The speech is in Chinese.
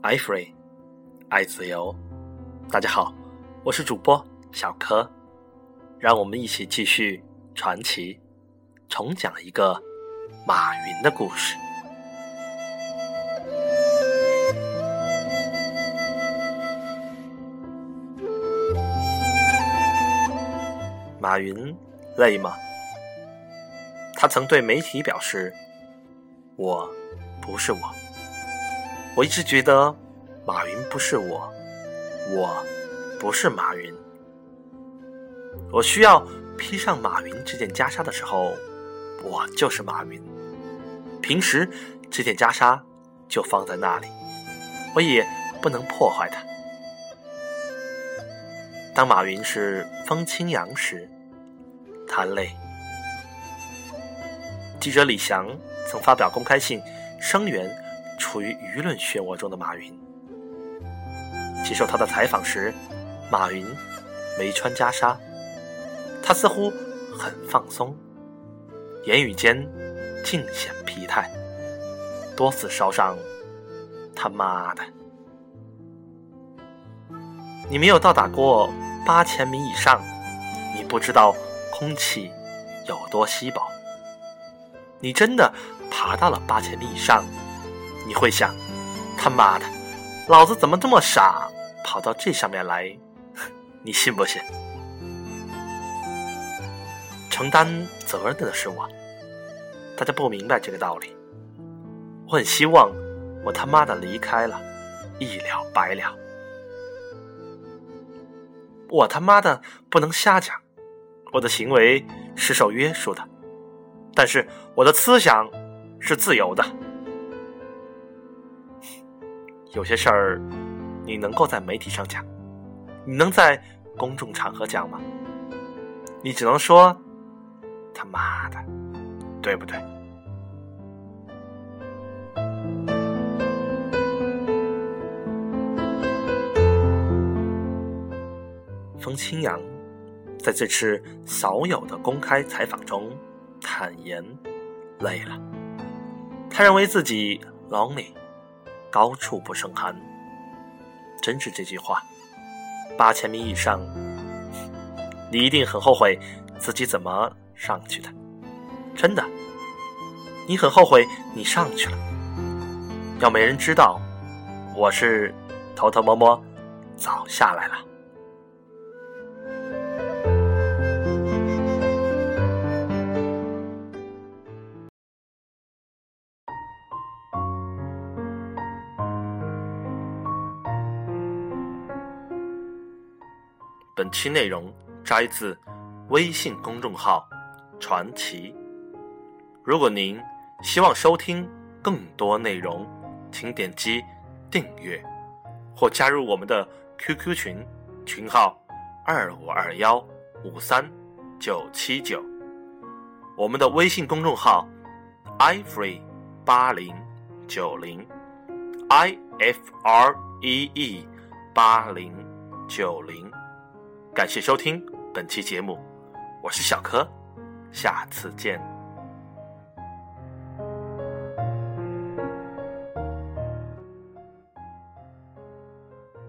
爱 free，爱自由。大家好，我是主播小柯，让我们一起继续传奇，重讲一个马云的故事。马云累吗？他曾对媒体表示：“我不是我。”我一直觉得，马云不是我，我不是马云。我需要披上马云这件袈裟的时候，我就是马云。平时这件袈裟就放在那里，我也不能破坏它。当马云是风清扬时，他累。记者李翔曾发表公开信声援。处于舆论漩涡中的马云，接受他的采访时，马云没穿袈裟，他似乎很放松，言语间尽显疲态，多次烧上“他妈的”。你没有到达过八千米以上，你不知道空气有多稀薄。你真的爬到了八千米以上。你会想，他妈的，老子怎么这么傻，跑到这上面来？你信不信？承担责任的是我，大家不明白这个道理。我很希望我他妈的离开了，一了百了。我他妈的不能瞎讲，我的行为是受约束的，但是我的思想是自由的。有些事儿，你能够在媒体上讲，你能在公众场合讲吗？你只能说他妈的，对不对？风清扬在这次少有的公开采访中坦言累了，他认为自己 lonely。高处不胜寒，真是这句话。八千米以上，你一定很后悔自己怎么上去的。真的，你很后悔你上去了。要没人知道，我是偷偷摸摸早下来了。本期内容摘自微信公众号“传奇”。如果您希望收听更多内容，请点击订阅或加入我们的 QQ 群，群号二五二幺五三九七九。我们的微信公众号 “ifree 八零九零 i f r e e 八零九零”。感谢收听本期节目，我是小柯，下次见。